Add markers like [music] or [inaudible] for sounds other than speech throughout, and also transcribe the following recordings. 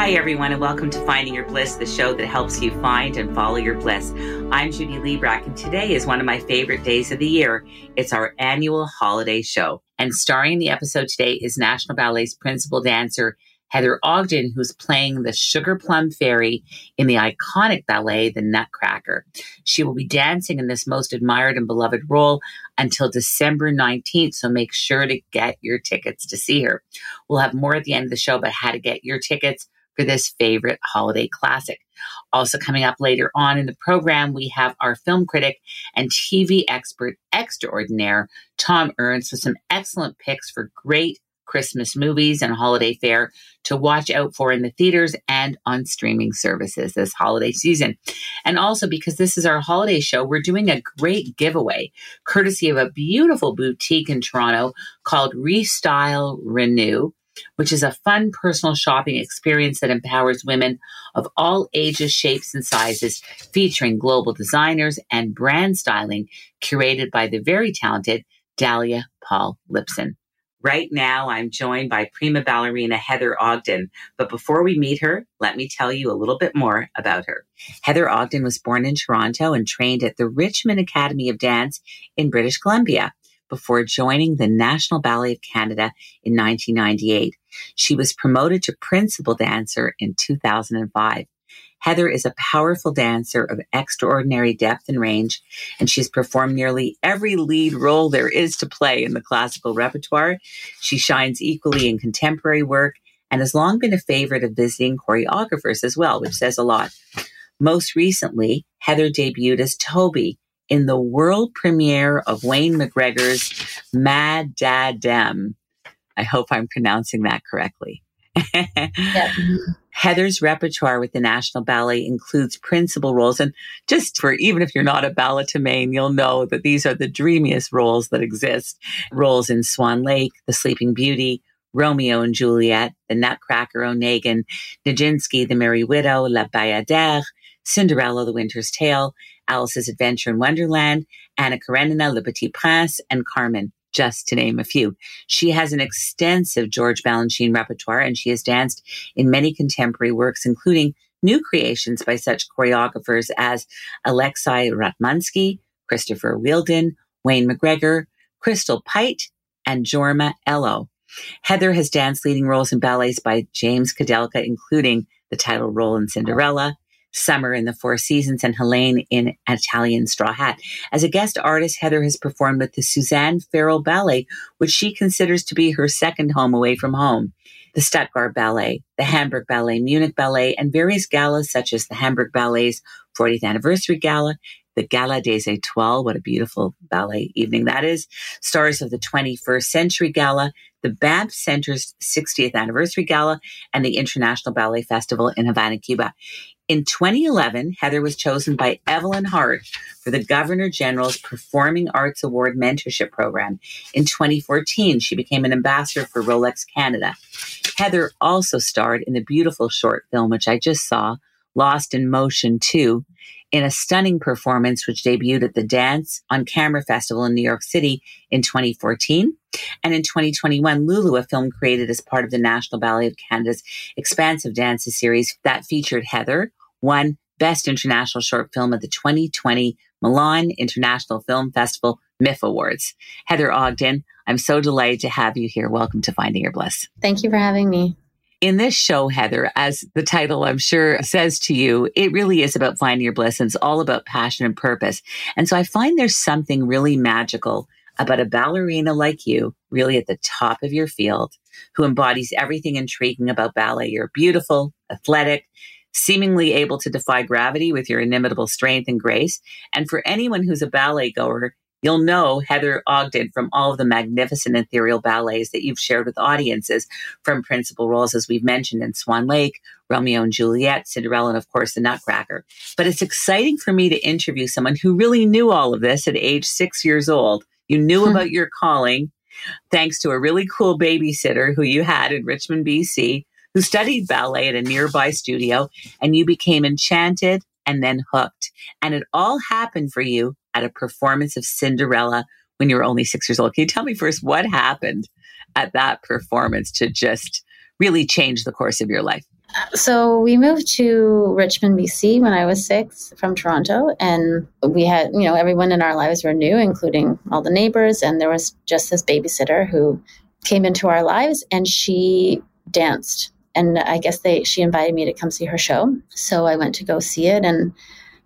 Hi, everyone, and welcome to Finding Your Bliss, the show that helps you find and follow your bliss. I'm Judy Librach, and today is one of my favorite days of the year. It's our annual holiday show. And starring in the episode today is National Ballet's principal dancer, Heather Ogden, who's playing the Sugar Plum Fairy in the iconic ballet, The Nutcracker. She will be dancing in this most admired and beloved role until December 19th, so make sure to get your tickets to see her. We'll have more at the end of the show about how to get your tickets for this favorite holiday classic. Also, coming up later on in the program, we have our film critic and TV expert extraordinaire, Thom Ernst, with some excellent picks for great Christmas movies and holiday fare to watch out for in the theaters and on streaming services this holiday season. And also, because this is our holiday show, we're doing a great giveaway courtesy of a beautiful boutique in Toronto called Restyle Renew which is a fun personal shopping experience that empowers women of all ages, shapes, and sizes, featuring global designers and brand styling curated by the very talented Dahlia Paul Lipson. Right now, I'm joined by prima ballerina Heather Ogden. But before we meet her, let me tell you a little bit more about her. Heather Ogden was born in Toronto and trained at the Richmond Academy of Dance in British Columbia before joining the National Ballet of Canada in 1998. She was promoted to principal dancer in 2005. Heather is a powerful dancer of extraordinary depth and range, and she's performed nearly every lead role there is to play in the classical repertoire. She shines equally in contemporary work and has long been a favorite of visiting choreographers as well, which says a lot. Most recently, Heather debuted as Toby in the world premiere of Wayne McGregor's Maddaddam. I hope I'm pronouncing that correctly. [laughs] Heather's repertoire with the National Ballet includes principal roles. And just for even if you're not a balletomane, you'll know that these are the dreamiest roles that exist. Roles in Swan Lake, The Sleeping Beauty, Romeo and Juliet, The Nutcracker, Onegin, Nijinsky, The Merry Widow, La Bayadère, Cinderella, The Winter's Tale, Alice's Adventure in Wonderland, Anna Karenina, Le Petit Prince, and Carmen, just to name a few. She has an extensive George Balanchine repertoire and she has danced in many contemporary works, including new creations by such choreographers as Alexei Ratmansky, Christopher Wheeldon, Wayne McGregor, Crystal Pite, and Jorma Elo. Heather has danced leading roles in ballets by James Kudelka, including the title role in Cinderella, Summer in the Four Seasons and Helene in an Italian Straw Hat. As a guest artist, Heather has performed with the Suzanne Farrell Ballet, which she considers to be her second home away from home. The Stuttgart Ballet, the Hamburg Ballet, Munich Ballet, and various galas such as the Hamburg Ballet's 40th anniversary gala, the Gala des Etoiles, what a beautiful ballet evening that is, Stars of the 21st Century Gala, the Banff Center's 60th anniversary gala, and the International Ballet Festival in Havana, Cuba. In 2011, Heather was chosen by Evelyn Hart for the Governor General's Performing Arts Award Mentorship Program. In 2014, she became an ambassador for Rolex Canada. Heather also starred in the beautiful short film, which I just saw, Lost in Motion 2, in a stunning performance which debuted at the Dance on Camera Festival in New York City in 2014. And in 2021, Lulu, a film created as part of the National Ballet of Canada's expansive dances series that featured Heather, won Best International Short Film at the 2020 Milan International Film Festival MIFF Awards. Heather Ogden, I'm so delighted to have you here. Welcome to Finding Your Bliss. Thank you for having me. In this show, Heather, as the title I'm sure says to you, it really is about finding your bliss and it's all about passion and purpose. And so I find there's something really magical about a ballerina like you, really at the top of your field, who embodies everything intriguing about ballet. You're beautiful, athletic, seemingly able to defy gravity with your inimitable strength and grace. And for anyone who's a ballet goer, you'll know Heather Ogden from all of the magnificent ethereal ballets that you've shared with audiences from principal roles, as we've mentioned in Swan Lake, Romeo and Juliet, Cinderella, and of course, The Nutcracker. But it's exciting for me to interview someone who really knew all of this at age six years old. You knew hmm. about your calling thanks to a really cool babysitter who you had in Richmond, BC, who studied ballet at a nearby studio, and you became enchanted and then hooked. And it all happened for you at a performance of Cinderella when you were only six years old. Can you tell me first what happened at that performance to just really change the course of your life? Uh, so we moved to Richmond, BC when I was six from Toronto. And we had, you know, everyone in our lives were new, including all the neighbors. And there was just this babysitter who came into our lives and she danced. And I guess they she invited me to come see her show. So I went to go see it and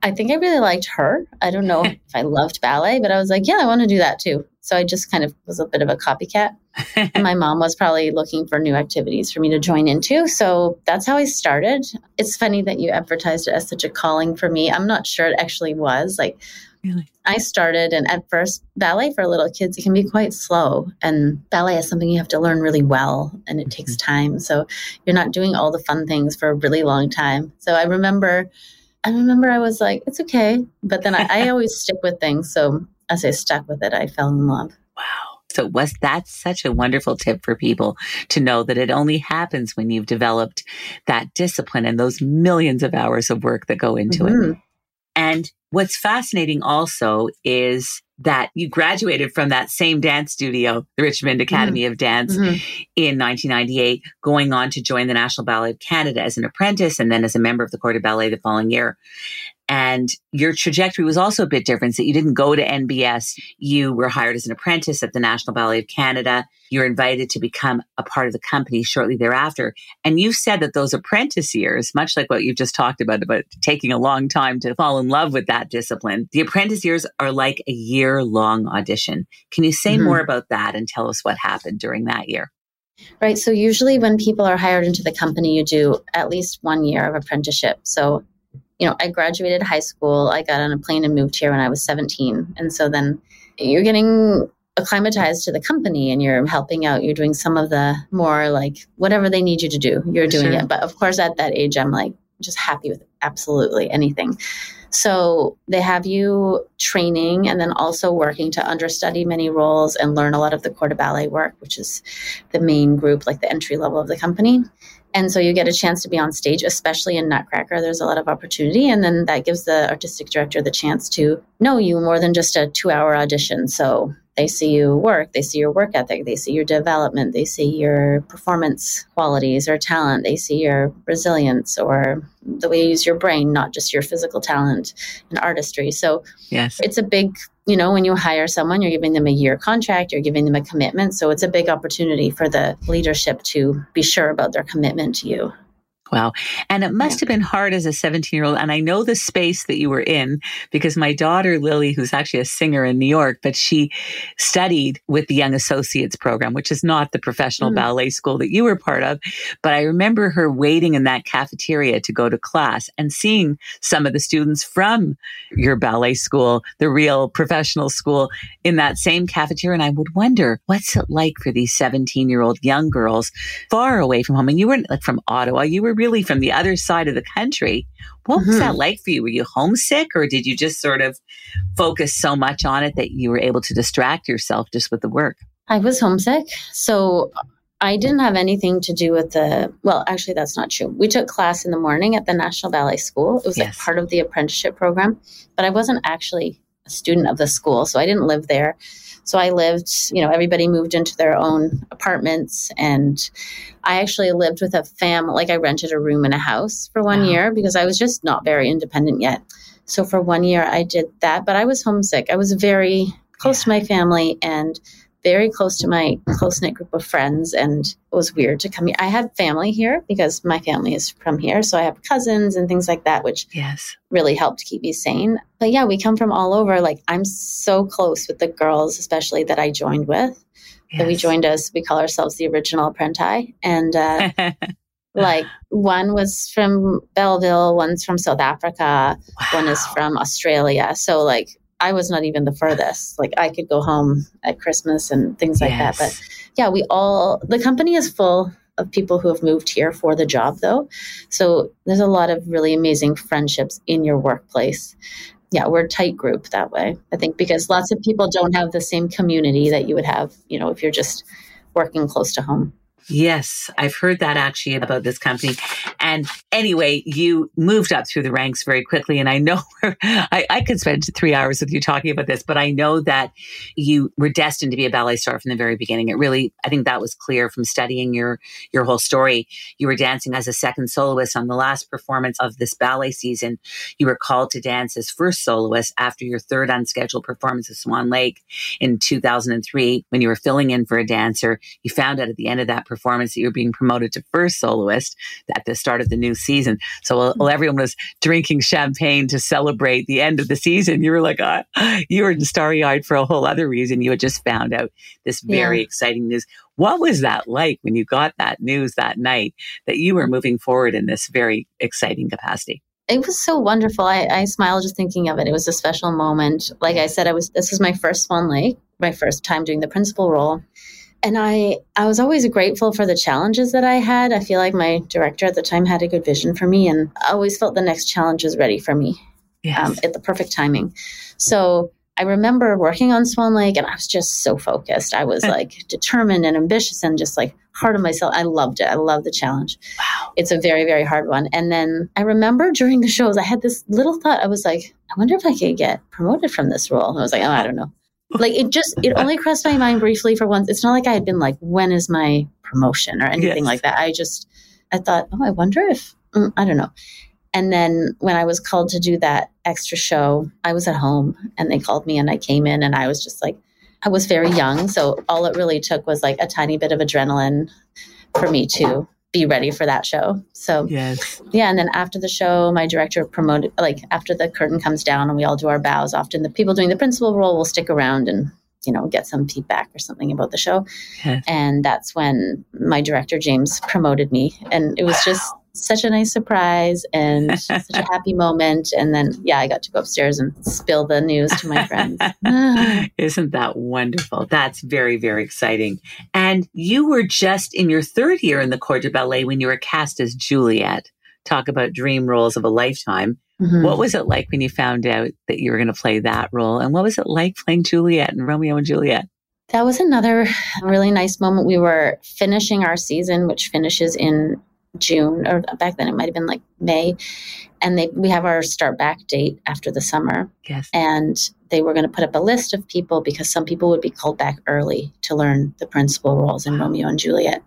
I think I really liked her. I don't know [laughs] if I loved ballet, but I was like, yeah, I want to do that too. So I just kind of was a bit of a copycat. and [laughs] my mom was probably looking for new activities for me to join into. So that's how I started. It's funny that you advertised it as such a calling for me. I'm not sure it actually was. Like, Really? I started, and at first, ballet for little kids, it can be quite slow. And ballet is something you have to learn really well, and it mm-hmm. takes time. So you're not doing all the fun things for a really long time. So I remember I remember I was like, it's okay. But then I, I [laughs] always stick with things. So as I stuck with it, I fell in love. Wow. So was that such a wonderful tip for people to know that it only happens when you've developed that discipline and those millions of hours of work that go into mm-hmm. it. And what's fascinating also is that you graduated from that same dance studio, the Richmond Academy mm-hmm. of Dance, mm-hmm. in 1998, going on to join the National Ballet of Canada as an apprentice and then as a member of the Corps de Ballet the following year. And your trajectory was also a bit different. That you didn't go to NBS. You were hired as an apprentice at the National Ballet of Canada. You're invited to become a part of the company shortly thereafter. And you said that those apprentice years, much like what you've just talked about, about taking a long time to fall in love with that discipline, the apprentice years are like a year long audition. Can you say mm-hmm. more about that and tell us what happened during that year? Right. So, usually when people are hired into the company, you do at least one year of apprenticeship. So, you know, I graduated high school. I got on a plane and moved here when I was 17. And so then you're getting acclimatized to the company and you're helping out. You're doing some of the more like whatever they need you to do, you're doing sure. it. But of course, at that age, I'm like just happy with absolutely anything. So they have you training and then also working to understudy many roles and learn a lot of the corps de ballet work, which is the main group, like the entry level of the company. And so you get a chance to be on stage, especially in Nutcracker. There's a lot of opportunity. And then that gives the artistic director the chance to know you more than just a two hour audition. So they see you work, they see your work ethic, they see your development, they see your performance qualities or talent, they see your resilience or the way you use your brain, not just your physical talent and artistry. So yes. it's a big you know, when you hire someone, you're giving them a year contract, you're giving them a commitment. So it's a big opportunity for the leadership to be sure about their commitment to you. Wow. And it must have been hard as a 17 year old. And I know the space that you were in because my daughter, Lily, who's actually a singer in New York, but she studied with the Young Associates program, which is not the professional mm. ballet school that you were part of. But I remember her waiting in that cafeteria to go to class and seeing some of the students from your ballet school, the real professional school in that same cafeteria. And I would wonder, what's it like for these 17 year old young girls far away from home? And you weren't like from Ottawa, you were really from the other side of the country. What mm-hmm. was that mm-hmm. like for you? Were you homesick or did you just sort of focus so much on it that you were able to distract yourself just with the work? I was homesick. So I didn't have anything to do with the, well, actually, that's not true. We took class in the morning at the National Ballet School. It was yes. like part of the apprenticeship program, but I wasn't actually a student of the school. So I didn't live there. So I lived, you know, everybody moved into their own apartments. And I actually lived with a family, like I rented a room in a house for one wow. year because I was just not very independent yet. So for one year, I did that, but I was homesick. I was very close yeah. to my family and very close to my close knit group of friends, and it was weird to come here. I had family here because my family is from here, so I have cousins and things like that, which yes really helped keep me sane. But yeah, we come from all over. Like I'm so close with the girls, especially that I joined with. Yes. That we joined us. We call ourselves the original apprentice, and. Uh, [laughs] like one was from Belleville, one's from South Africa, wow. one is from Australia. So like I was not even the furthest. Like I could go home at Christmas and things like yes. that. But yeah, we all, the company is full of people who have moved here for the job though. So there's a lot of really amazing friendships in your workplace. Yeah, we're a tight group that way. I think because lots of people don't have the same community that you would have, you know, if you're just working close to home. Yes, I've heard that actually about this company. And anyway, you moved up through the ranks very quickly. And I know [laughs] I, I, could spend three hours with you talking about this, but I know that you were destined to be a ballet star from the very beginning. It really, I think that was clear from studying your, your whole story. You were dancing as a second soloist on the last performance of this ballet season. You were called to dance as first soloist after your third unscheduled performance of Swan Lake in 2003 when you were filling in for a dancer. You found out at the end of that performance that you were being promoted to first soloist at the start of the new season. So while, while mm-hmm. everyone was drinking champagne to celebrate the end of the season, you were like, oh, you were starry eyed for a whole other reason. You had just found out this very yeah. exciting news. What was that like when you got that news that night that you were moving forward in this very exciting capacity? it was so wonderful. I, I smile just thinking of it. It was a special moment. Like I said, I was this was my first Swan Lake, my first time doing the principal role and I I was always grateful for the challenges that I had. I feel like my director at the time had a good vision for me, and I always felt the next challenge was ready for me yes. um, at the perfect timing. So I remember working on Swan Lake, and I was just so focused. I was [laughs] like determined and ambitious, and just like hard on myself. I loved it. I love the challenge. Wow, it's a very very hard one. And then I remember during the shows, I had this little thought. I was like, I wonder if I could get promoted from this role. And I was like, oh, I don't know like it just it only crossed my mind briefly for once. It's not like I had been like, when is my promotion or anything yes. like that. I just I thought, oh, I wonder if mm, I don't know. And then when I was called to do that extra show, I was at home and they called me and I came in and I was just like I was very young, so all it really took was like a tiny bit of adrenaline for me to be ready for that show. So yes. yeah, and then after the show, my director promoted like after the curtain comes down and we all do our bows. Often the people doing the principal role will stick around and you know get some feedback or something about the show. Yes. And that's when my director James promoted me, and it was wow. just such a nice surprise and [laughs] such a happy moment. And then, yeah, I got to go upstairs and spill the news to my friends. [laughs] [sighs] Isn't that wonderful? That's very, very exciting. And you were just in your third year in the Corps de Ballet when you were cast as Juliet. Talk about dream roles of a lifetime. Mm-hmm. What was it like when you found out that you were going to play that role? And what was it like playing Juliet and Romeo and Juliet? That was another really nice moment. We were finishing our season, which finishes in June, or back then it might have been like May. And they we have our start back date after the summer. Yes. And they were going to put up a list of people because some people would be called back early to learn the principal roles in Romeo and Juliet.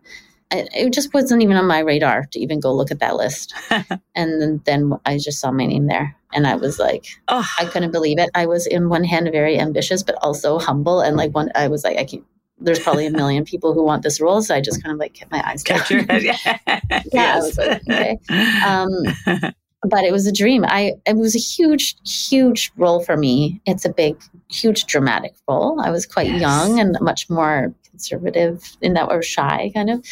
it just wasn't even on my radar to even go look at that list. [laughs] and then, then, I just saw my name there. And I was like, oh. I couldn't believe it. I was in one hand very ambitious, but also humble. And like one, I was like, I can't, there's probably a million people who want this role. So I just kind of like kept my eyes down. yeah, [laughs] yeah yes. like, okay. Um, but it was a dream. I it was a huge, huge role for me. It's a big, huge dramatic role. I was quite yes. young and much more conservative in that or shy, kind of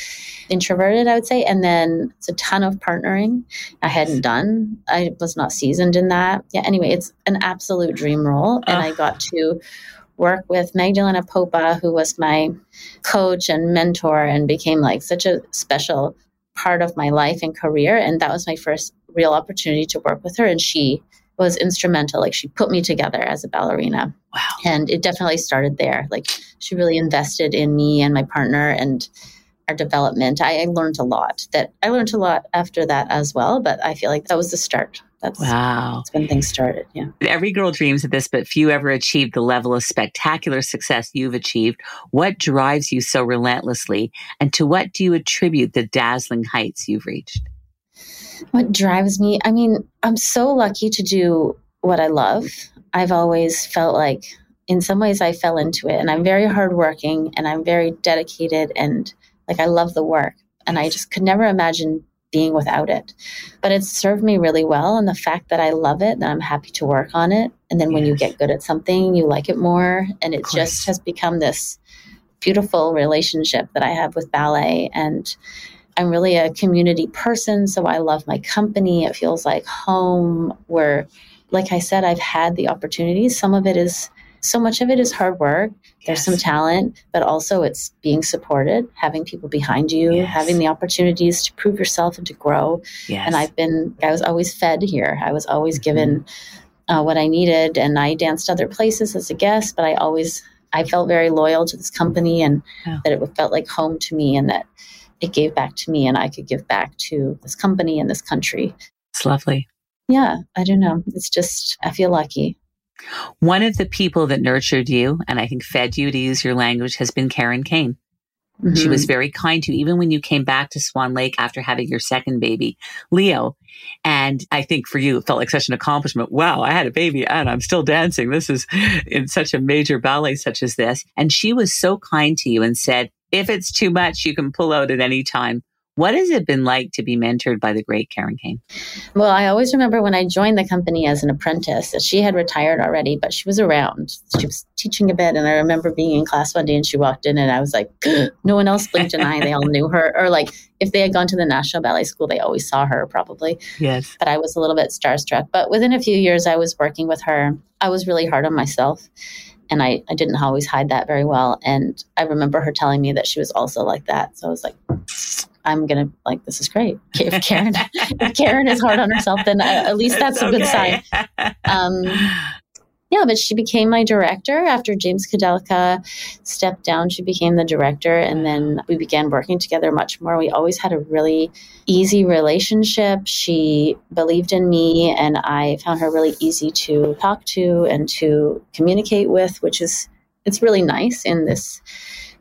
introverted, I would say. And then it's a ton of partnering I hadn't done. I was not seasoned in that. Yeah. Anyway, it's an absolute dream role, and uh. I got to work with Magdalena Popa, who was my coach and mentor and became like such a special part of my life and career. And that was my first real opportunity to work with her. And she was instrumental. Like she put me together as a ballerina. Wow. And it definitely started there. Like she really invested in me and my partner and our development. I, I learned a lot that I learned a lot after that as well, but I feel like that was the start. That's wow. That's when things started. Yeah. Every girl dreams of this, but few ever achieve the level of spectacular success you've achieved. What drives you so relentlessly? And to what do you attribute the dazzling heights you've reached? What drives me? I mean, I'm so lucky to do what I love. I've always felt like, in some ways, I fell into it. And I'm very hardworking and I'm very dedicated and like I love the work. And I just could never imagine being without it. But it's served me really well. And the fact that I love it, that I'm happy to work on it. And then yes. when you get good at something, you like it more. And it just has become this beautiful relationship that I have with ballet. And I'm really a community person. So I love my company. It feels like home. We're like I said, I've had the opportunities. Some of it is so much of it is hard work. There's yes. some talent, but also it's being supported, having people behind you, yes. having the opportunities to prove yourself and to grow. Yes. And I've been, I was always fed here. I was always mm-hmm. given uh, what I needed, and I danced other places as a guest, but I always, I felt very loyal to this company and oh. that it felt like home to me and that it gave back to me and I could give back to this company and this country. It's lovely. Yeah, I don't know. It's just, I feel lucky. One of the people that nurtured you and I think fed you, to use your language, has been Karen Kain. Mm-hmm. She was mm-hmm. very kind to you, even when you came back to Swan Lake after having your second baby, Leo. And I think for you, it felt like such an accomplishment. Wow, I had a baby and I'm still dancing. This is in such a major ballet such as this. And she was so kind to you and said, if it's too much, you can pull out at any time. What has it been like to be mentored by the great Karen Kain? Well, I always remember when I joined the company as an apprentice, she had retired already, but she was around. She was teaching a bit. And I remember being in class one day and she walked in and I was like, [gasps] no one else blinked an eye. They all knew her. Or like if they had gone to the National Ballet School, they always saw her probably. Yes. But I was a little bit starstruck. But within a few years, I was working with her. I was really hard on myself and I, I didn't always hide that very well. And I remember her telling me that she was also like that. So I was like, I'm gonna like this is great. [laughs] If Karen, if Karen is hard on herself, then uh, at least that's a good sign. Um, yeah, but she became my director after James Kudelka stepped down. She became the director, and then we began working together much more. We always had a really easy relationship. She believed in me, and I found her really easy to talk to and to communicate with, which is it's really nice in this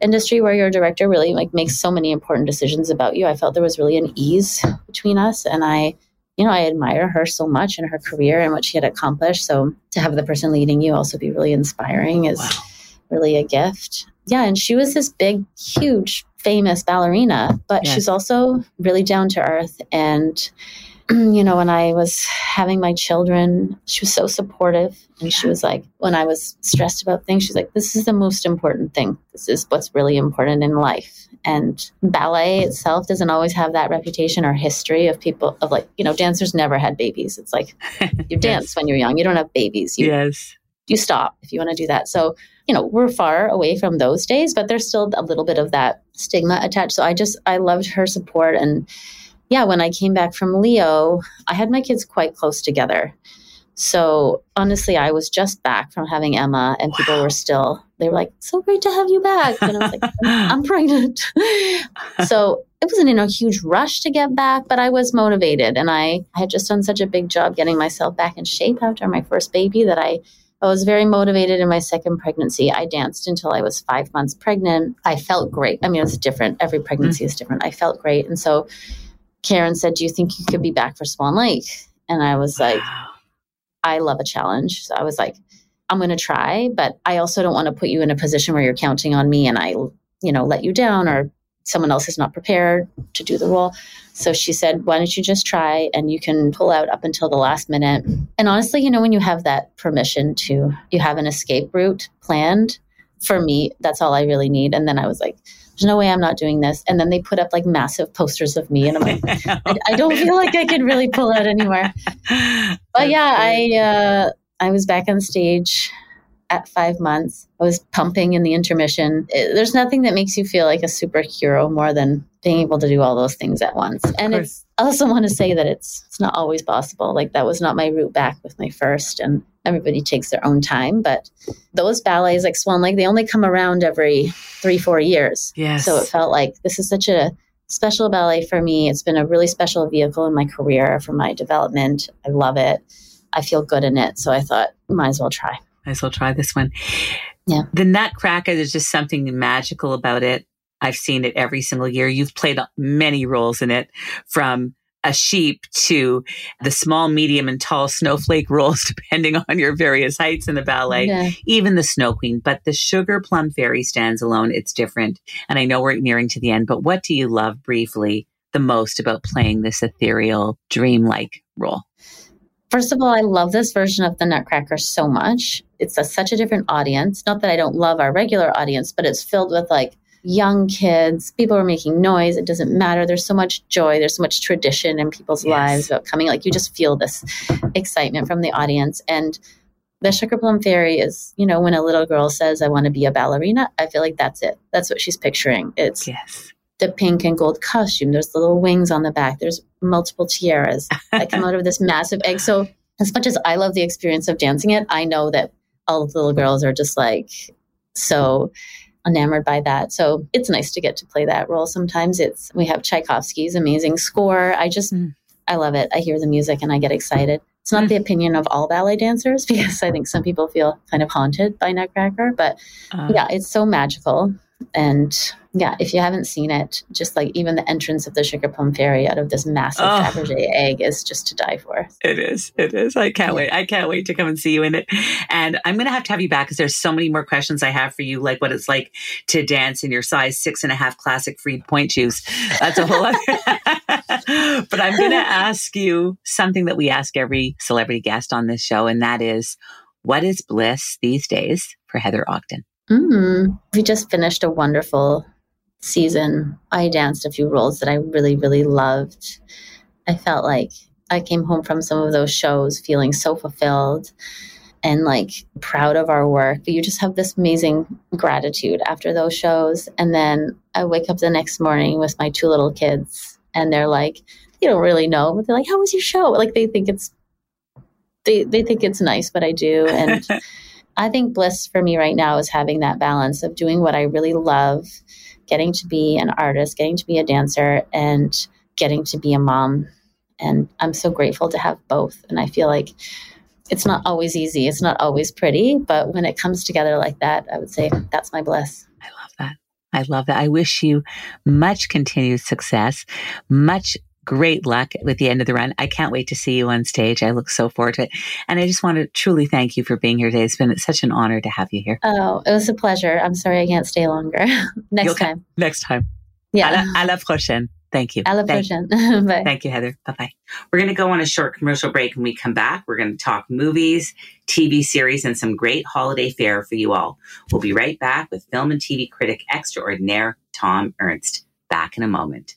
industry where your director really like makes so many important decisions about you. I felt there was really an ease between us and I you know, I admire her so much and her career and what she had accomplished. So to have the person leading you also be really inspiring is wow. really a gift. Yeah, and she was this big, huge, famous ballerina, but yes. she's also really down to earth and [clears throat] you know, when I was having my children, she was so supportive. And she was like, when I was stressed about things, she's like, this is the most important thing. This is what's really important in life. And ballet itself doesn't always have that reputation or history of people, of like, you know, dancers never had babies. It's like [laughs] you dance yes. when you're young, you don't have babies. You, yes. You stop if you want to do that. So, you know, we're far away from those days, but there's still a little bit of that stigma attached. So I just, I loved her support and, yeah, when I came back from Leo, I had my kids quite close together. So honestly, I was just back from having Emma, and wow. people were still, they were like, so great to have you back. And I was like, I'm [laughs] pregnant. so it wasn't in a huge rush to get back, but I was motivated. And I, I had just done such a big job getting myself back in shape after my first baby that I, I was very motivated in my second pregnancy. I danced until I was five months pregnant. I felt great. I mean, it's different. Every pregnancy mm-hmm. is different. I felt great. And so Karen said, Do you think you could be back for Swan Lake? And I was like, I love a challenge. So I was like, I'm going to try, but I also don't want to put you in a position where you're counting on me and I, you know, let you down or someone else is not prepared to do the role. So she said, Why don't you just try and you can pull out up until the last minute? And honestly, you know, when you have that permission to, you have an escape route planned, for me, that's all I really need. And then I was like, there's no way I'm not doing this. And then they put up like massive posters of me, and I'm like, [laughs] I, I, don't feel like I can really pull out anymore. But yeah, I uh, I was back on stage at five months. I was pumping in the intermission. It, there's nothing that makes you feel like a superhero more than being able to do all those things at once. And it's I also want to say that it's it's not always possible. Like that was not my route back with my first, and everybody takes their own time. But those ballets, like Swan Lake, they only come around every three, four years. Yes. So it felt like this is such a special ballet for me. It's been a really special vehicle in my career for my development. I love it. I feel good in it. So I thought, might as well try. Might as well try this one. Yeah. The Nutcracker, there's just something magical about it. I've seen it every single year. You've played many roles in it from a sheep to the small, medium, and tall snowflake roles, [laughs] depending on your various heights in the ballet, yeah. even the Snow Queen. But the Sugar Plum Fairy stands alone. It's different. And I know we're nearing to the end, but what do you love briefly the most about playing this ethereal, dreamlike role? First of all, I love this version of the Nutcracker so much. It's a, such a different audience. Not that I don't love our regular audience, but it's filled with like young kids. People are making noise. It doesn't matter. There's so much joy. There's so much tradition in people's yes. lives about coming. Like you just feel this excitement from the audience. And the Sugar Plum Fairy is, you know, when a little girl says, I want to be a ballerina, I feel like that's it. That's what she's picturing. It's yes. the pink and gold costume. There's little wings on the back. There's multiple tiaras that come out of this massive egg. So, as much as I love the experience of dancing it, I know that all the little girls are just like so enamored by that. So it's nice to get to play that role. Sometimes it's we have Tchaikovsky's amazing score. I just mm. I love it. I hear the music and I get excited. It's not the opinion of all ballet dancers [laughs] because I think some people feel kind of haunted by Nutcracker, but uh, yeah, it's so magical. And yeah, if you haven't seen it, just like even the entrance of the sugar plum fairy out of this massive oh, Fabergé egg is just to die for. It is. It is. I can't wait. I can't wait to come and see you in it. And I'm going to have to have you back because there's so many more questions I have for you, like what it's like to dance in your size six and a half classic free point shoes. That's a whole other. [laughs] but I'm going to ask you something that we ask every celebrity guest on this show, and that is, what is bliss these days for Heather Ogden? Mm, we just finished a wonderful season. I danced a few roles that I really, really loved. I felt like I came home from some of those shows feeling so fulfilled and like proud of our work. You just have this amazing gratitude after those shows. And then I wake up the next morning with my two little kids and they're like, you don't really know, but they're like, how was your show? Like they think it's, they, they think it's nice, but I do. And [laughs] I think bliss for me right now is having that balance of doing what I really love, getting to be an artist, getting to be a dancer, and getting to be a mom. And I'm so grateful to have both. And I feel like it's not always easy, it's not always pretty, but when it comes together like that, I would say that's my bliss. I love that. I love that. I wish you much continued success, much great luck with the end of the run. I can't wait to see you on stage. I look so forward to it. And I just want to truly thank you for being here today. It's been such an honor to have you here. Oh, it was a pleasure. I'm sorry I can't stay longer. [laughs] next You'll time. next time. Yeah. À la, à la prochaine. Thank you. À la Thank prochaine. [laughs] Bye. Thank you, Heather. Bye bye. We're going to go on a short commercial break. When we come back, we're going to talk movies, TV series, and some great holiday fare for you all. We'll be right back with film and TV critic extraordinaire Thom Ernst. Back in a moment.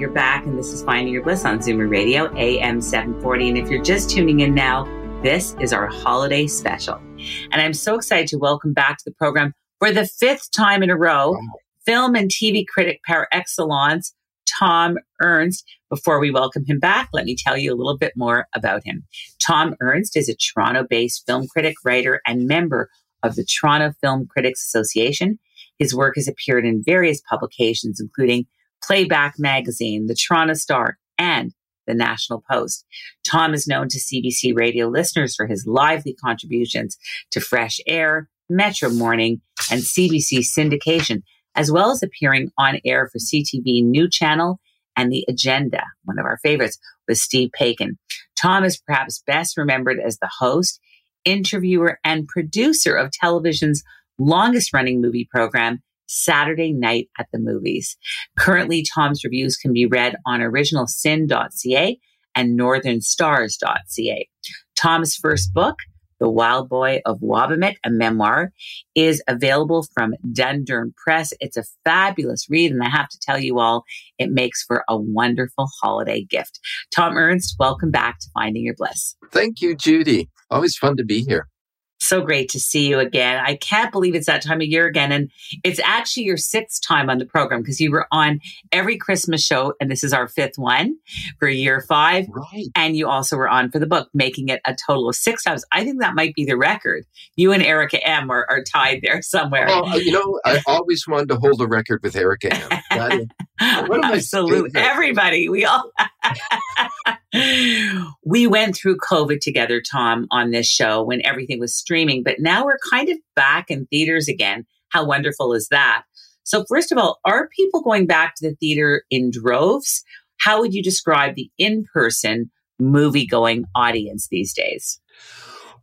Are back, and this is Finding Your Bliss on Zoomer Radio, AM 740. And if you're just tuning in now, this is our holiday special. And I'm so excited to welcome back to the program for the fifth time in a row, film and TV critic par excellence, Thom Ernst. Before we welcome him back, let me tell you a little bit more about him. Thom Ernst is a Toronto based film critic, writer, and member of the Toronto Film Critics Association. His work has appeared in various publications, including Playback Magazine, the Toronto Star, and the National Post. Thom is known to CBC radio listeners for his lively contributions to Fresh Air, Metro Morning, and CBC syndication, as well as appearing on air for CTV New Channel and The Agenda, one of our favorites, with Steve Paikin. Thom is perhaps best remembered as the host, interviewer, and producer of television's longest running movie program, Saturday Night at the Movies. Currently, Thom's reviews can be read on originalsin.ca and northernstars.ca. Thom's first book, the Wild Boy of Wabamek, a memoir, is available from Dundurn Press. It's a fabulous read, and I have to tell you all, it makes for a wonderful holiday gift. Thom Ernst, welcome back to Finding Your Bliss. Thank you, Judy. Always fun to be here. So great to see you again. I can't believe it's that time of year again. And it's actually your sixth time on the program because you were on every Christmas show. And this is our fifth one for year five. Right. And you also were on for the book, making it a total of six times. I think that might be the record. You and Erica M are, are tied there somewhere. Well, uh, you know, I always wanted to hold a record with Erica M. [laughs] That is, Absolutely. Everybody. We all [laughs] we went through COVID together, Thom, on this show when everything was streaming, but now we're kind of back in theaters again. How wonderful is that? So, first of all, are people going back to the theater in droves? How would you describe the in person movie going audience these days?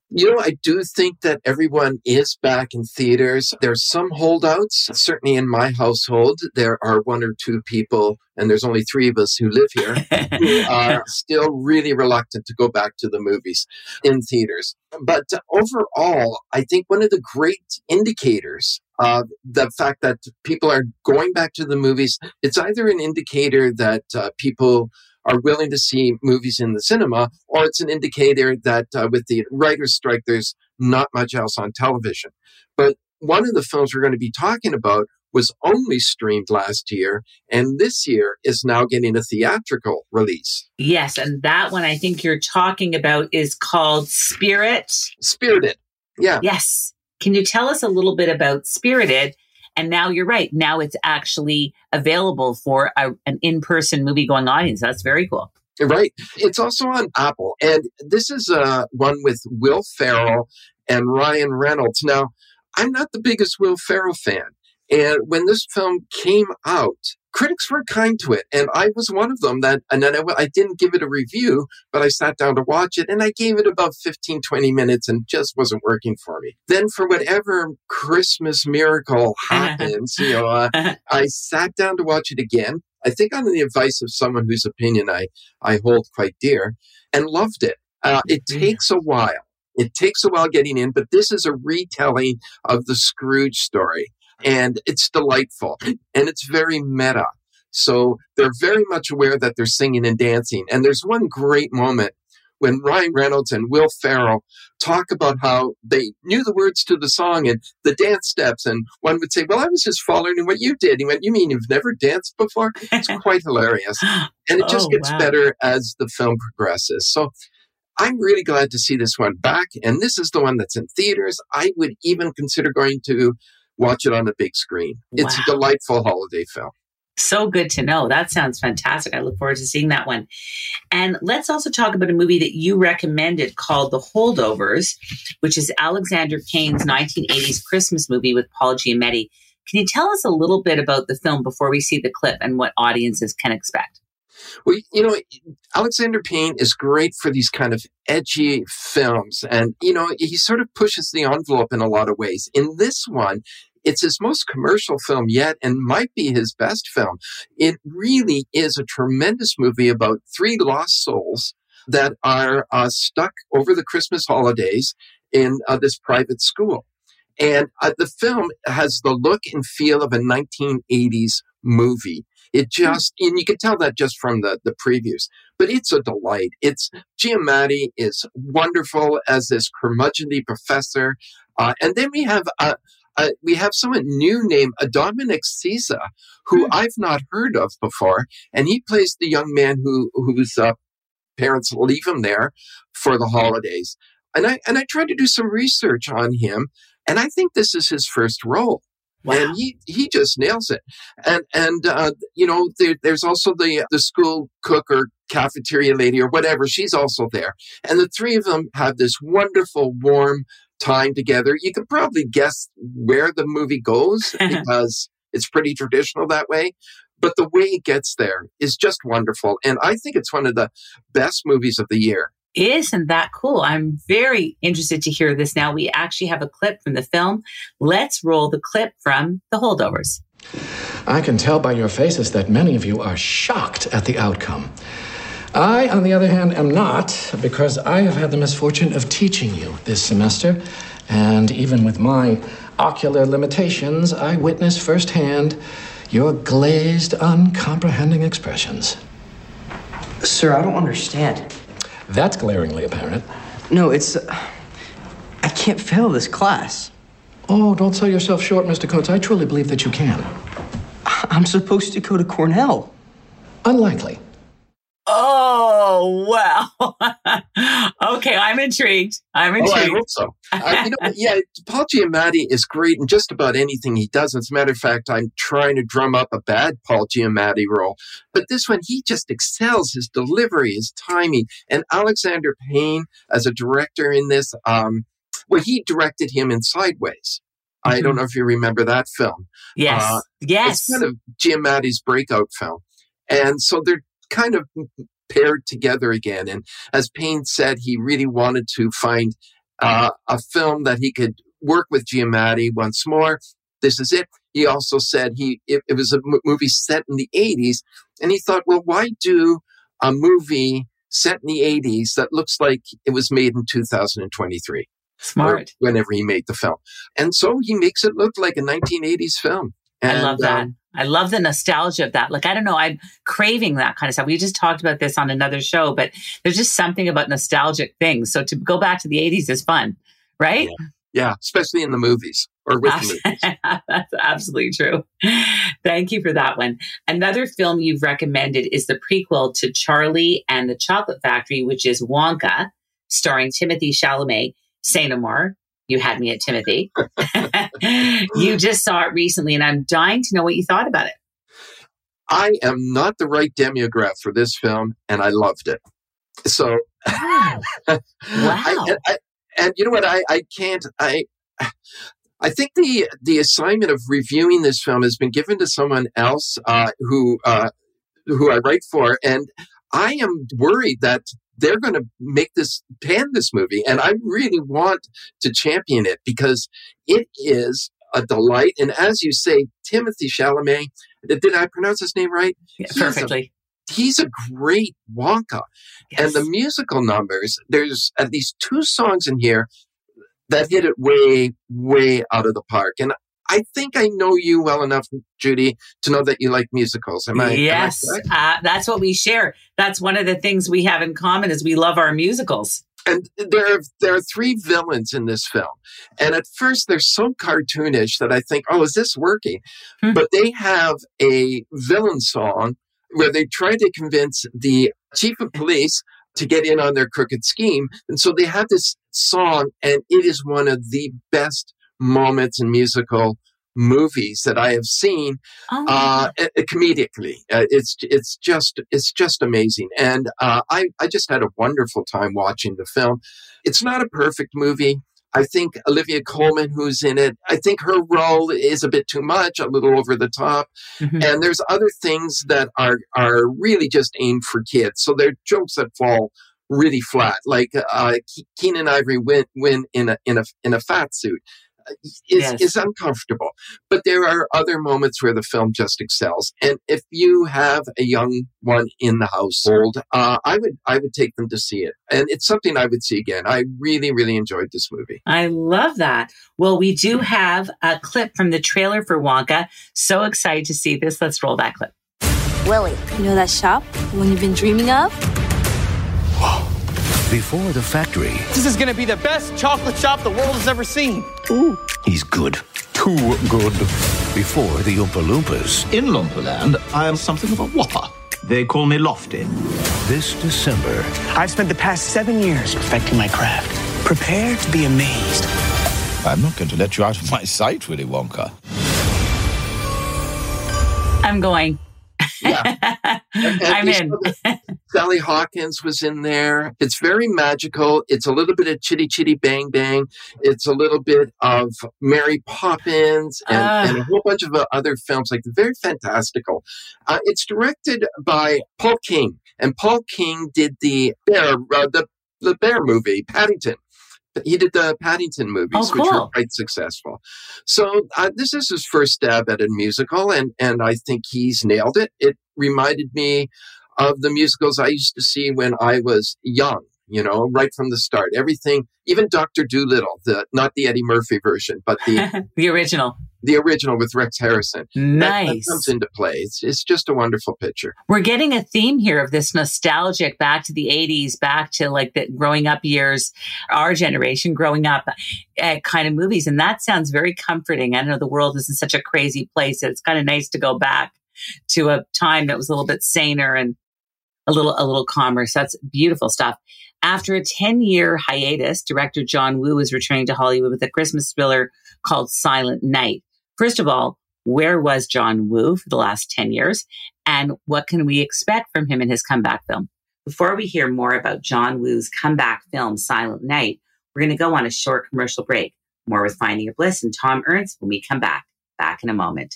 You know, I do think that everyone is back in theaters. There's some holdouts. Certainly in my household, there are one or two people, and there's only three of us who live here, who [laughs] are still really reluctant to go back to the movies in theaters. But overall, I think one of the great indicators of the fact that people are going back to the movies, it's either an indicator that uh, people are willing to see movies in the cinema, or it's an indicator that uh, with the writer's strike, there's not much else on television. But one of the films we're going to be talking about was only streamed last year, and this year is now getting a theatrical release. Yes, and that one I think you're talking about is called Spirit. Spirited. Yeah. Yes. Can you tell us a little bit about Spirited and now you're right. Now it's actually available for a, an in person movie going audience. That's very cool. Right. It's also on Apple. And this is uh, one with Will Ferrell and Ryan Reynolds. Now, I'm not the biggest Will Ferrell fan. And when this film came out, critics were kind to it. And I was one of them that, and then I, I, didn't give it a review, but I sat down to watch it and I gave it about 15, 20 minutes and just wasn't working for me. Then for whatever Christmas miracle [laughs] happens, you know, uh, [laughs] I sat down to watch it again. I think on the advice of someone whose opinion I, I hold quite dear and loved it. Uh, it takes a while. It takes a while getting in, but this is a retelling of the Scrooge story and it's delightful and it's very meta. So they're very much aware that they're singing and dancing. And there's one great moment when Ryan Reynolds and Will Ferrell talk about how they knew the words to the song and the dance steps. And one would say, Well, I was just following what you did. He went, You mean you've never danced before? It's [laughs] quite hilarious. And it just oh, gets wow. better as the film progresses. So I'm really glad to see this one back. And this is the one that's in theaters. I would even consider going to watch it on the big screen. Wow. It's a delightful holiday film. So good to know. That sounds fantastic. I look forward to seeing that one. And let's also talk about a movie that you recommended called The Holdovers, which is Alexander Payne's 1980s Christmas movie with Paul Giamatti. Can you tell us a little bit about the film before we see the clip and what audiences can expect? Well, you know, Alexander Payne is great for these kind of edgy films. And, you know, he sort of pushes the envelope in a lot of ways. In this one, it's his most commercial film yet and might be his best film. It really is a tremendous movie about three lost souls that are uh, stuck over the Christmas holidays in uh, this private school. And uh, the film has the look and feel of a 1980s movie. It hmm. just, and you can tell that just from the, the previews, but it's a delight. It's Giamatti is wonderful as this curmudgeonly professor. Uh, and then we have, uh, uh, we have someone new named Dominic Sessa, who hmm. I've not heard of before. And he plays the young man who, whose uh, parents leave him there for the holidays. And I, and I tried to do some research on him. And I think this is his first role. Wow. And he, he just nails it. And, and, uh, you know, there, there's also the, the school cook or cafeteria lady or whatever. She's also there. And the three of them have this wonderful, warm time together. You can probably guess where the movie goes [laughs] because it's pretty traditional that way. But the way it gets there is just wonderful. And I think it's one of the best movies of the year. Isn't that cool? I'm very interested to hear this now. We actually have a clip from the film. Let's roll the clip from The Holdovers. I can tell by your faces that many of you are shocked at the outcome. I, on the other hand, am not, because I have had the misfortune of teaching you this semester, and even with my ocular limitations, I witness firsthand your glazed, uncomprehending expressions. Sir, I don't understand. That's glaringly apparent. No, it's. Uh, I can't fail this class. Oh, don't sell yourself short, Mr. Coates. I truly believe that you can. I'm supposed to go to Cornell. Unlikely. Oh, wow. [laughs] okay, I'm intrigued. I'm Oh, I intrigued. hope so. [laughs] Uh, you know, yeah, Paul Giamatti is great in just about anything he does. As a matter of fact, I'm trying to drum up a bad Paul Giamatti role, but this one he just excels. His delivery, his timing, and Alexander Payne as a director in this. Um, well, he directed him in Sideways. I don't know if you remember that film. yes. Uh, yes. It's kind of Giamatti's breakout film. And so they're kind of paired together again. And as Payne said, he really wanted to find uh, a film that he could work with Giamatti once more. This is it. He also said he it, it was a m- movie set in the 80s. And he thought, well, why do a movie set in the 80s that looks like it was made in 2023? Smart. Whenever he made the film. And so he makes it look like a 1980s film. And, I love that. um, I love the nostalgia of that. Like, I don't know, I'm craving that kind of stuff. We just talked about this on another show, but there's just something about nostalgic things. So to go back to the 80s is fun, right? yeah, especially in the movies or with the [laughs] movies. That's absolutely true. Thank you for that one. Another film you've recommended is the prequel to Charlie and the Chocolate Factory, which is Wonka, starring Timothée Chalamet. No more. You had me at Timothée. [laughs] you just saw it recently, and I'm dying to know what you thought about it. I am not the right demographic for this film, and I loved it. So, [laughs] Wow. I- and, I, and you know what? I, I can't. I I think the the assignment of reviewing this film has been given to someone else uh, who uh, who I write for, and I am worried that they're going to make this pan this movie, and I really want to champion it because it is a delight. And as you say, Timothée Chalamet, did I pronounce his name right? Yeah, perfectly. He's a great Wonka. And the musical numbers, there's at least two songs in here that hit it way, way out of the park. And I think I know you well enough, Judy, to know that you like musicals. Am I? am I yes, uh, that's what we share. That's one of the things we have in common is we love our musicals. And there are there are three villains in this film, and at first they're so cartoonish that I think, oh, is this working? Hmm. But they have a villain song where they try to convince the chief of police to get in on their crooked scheme, and so they have this song, and it is one of the best moments in musical movies that I have seen Oh, uh, uh, comedically. Uh, it's it's just it's just amazing, and uh, I I just had a wonderful time watching the film. It's not a perfect movie. I think Olivia Colman, who's in it, I think her role is a bit too much, a little over the top, mhm. and there's other things that are are really just aimed for kids. So there are jokes that fall really flat, like uh, Ke- Keenan Ivory win, win in a in a in a fat suit. Is, Yes. is uncomfortable, but there are other moments where the film just excels. And if you have a young one in the household, uh, I would I would take them to see it, and it's something I would see again. I really really enjoyed this movie. I love that. Well, we do have a clip from the trailer for Wonka. So excited to see this. Let's roll that clip. Willie, you know that shop? The one you've been dreaming of? Before the factory, This is gonna be the best chocolate shop the world has ever seen. he's good. Too good. Before the Oompa Loompas, In Loompaland, I am something of a whopper. They call me Lofty. this December, I've spent the past seven years perfecting my craft. Prepare to be amazed. I'm not going to let you out of my sight, Willy Wonka. I'm going. Yeah. [laughs] And I'm in. Sally Hawkins was in there. It's very magical. It's a little bit of Chitty Chitty Bang Bang. It's a little bit of Mary Poppins and, Ah. and a whole bunch of uh, other films, like very fantastical. Uh, it's directed by Paul King, and Paul King did the bear, uh, the the bear movie, Paddington. He did the Paddington movies, Oh, which were quite successful. So uh, this is his first stab at a musical, and and I think he's nailed it. It reminded me of the musicals I used to see when I was young. You know, right from the start. Everything, even Doctor Dolittle, the not the Eddie Murphy version, but the [laughs] the original, the original with Rex Harrison. Nice that, that comes into play. It's it's just a wonderful picture. We're getting a theme here of this nostalgic back to the '80s, back to like the growing up years, our generation growing up, uh, kind of movies, and that sounds very comforting. I know the world is in such a crazy place it's kind of nice to go back to a time that was a little bit saner and a little a little calmer. So that's beautiful stuff. After a 10 year hiatus, director John Woo is returning to Hollywood with a Christmas thriller called Silent Night. First of all, where was John Woo for the last 10 years? And what can we expect from him in his comeback film? Before we hear more about John Woo's comeback film, Silent Night, we're going to go on a short commercial break. More with Finding Your Bliss and Thom Ernst when we come back. Back in a moment.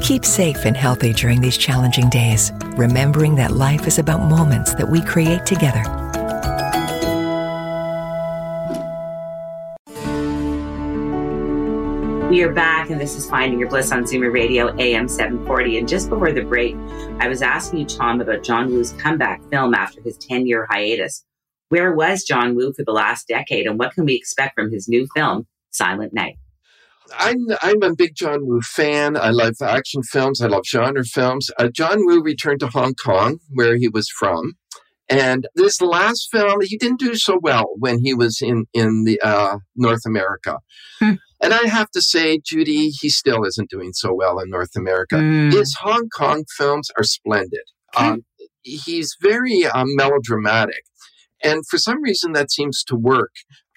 Keep safe and healthy during these challenging days, remembering that life is about moments that we create together. We are back, and this is Finding Your Bliss on Zoomer Radio, AM 740. And just before the break, I was asking you, Thom, about John Woo's comeback film after his 10 year hiatus. Where was John Woo for the last decade, and what can we expect from his new film, Silent Night? I'm I'm a big John Woo fan. I love action films. I love genre films. Uh, John Woo returned to Hong Kong, where he was from, and this last film he didn't do so well when he was in in the uh, North America. Hmm. And I have to say, Judy, he still isn't doing so well in North America. Mm. His Hong Kong films are splendid. Um, he's very um, melodramatic, and for some reason that seems to work.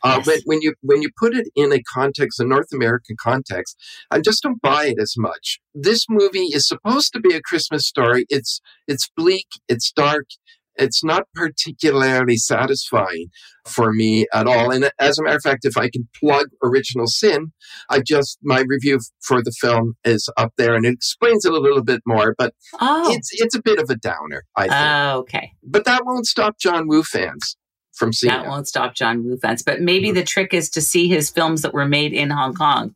Uh, yes. when, when you when you put it in a context, a North American context, I just don't buy it as much. This movie is supposed to be a Christmas story. It's it's bleak, it's dark, it's not particularly satisfying for me at all. And as a matter of fact, if I can plug Original Sin, I just, my review for the film is up there and it explains it a little bit more, but oh. it's, it's a bit of a downer, I think. Oh, okay. But that won't stop John Woo fans from seeing That it. won't stop John Woo fans. But maybe mm-hmm. the trick is to see his films that were made in Hong Kong.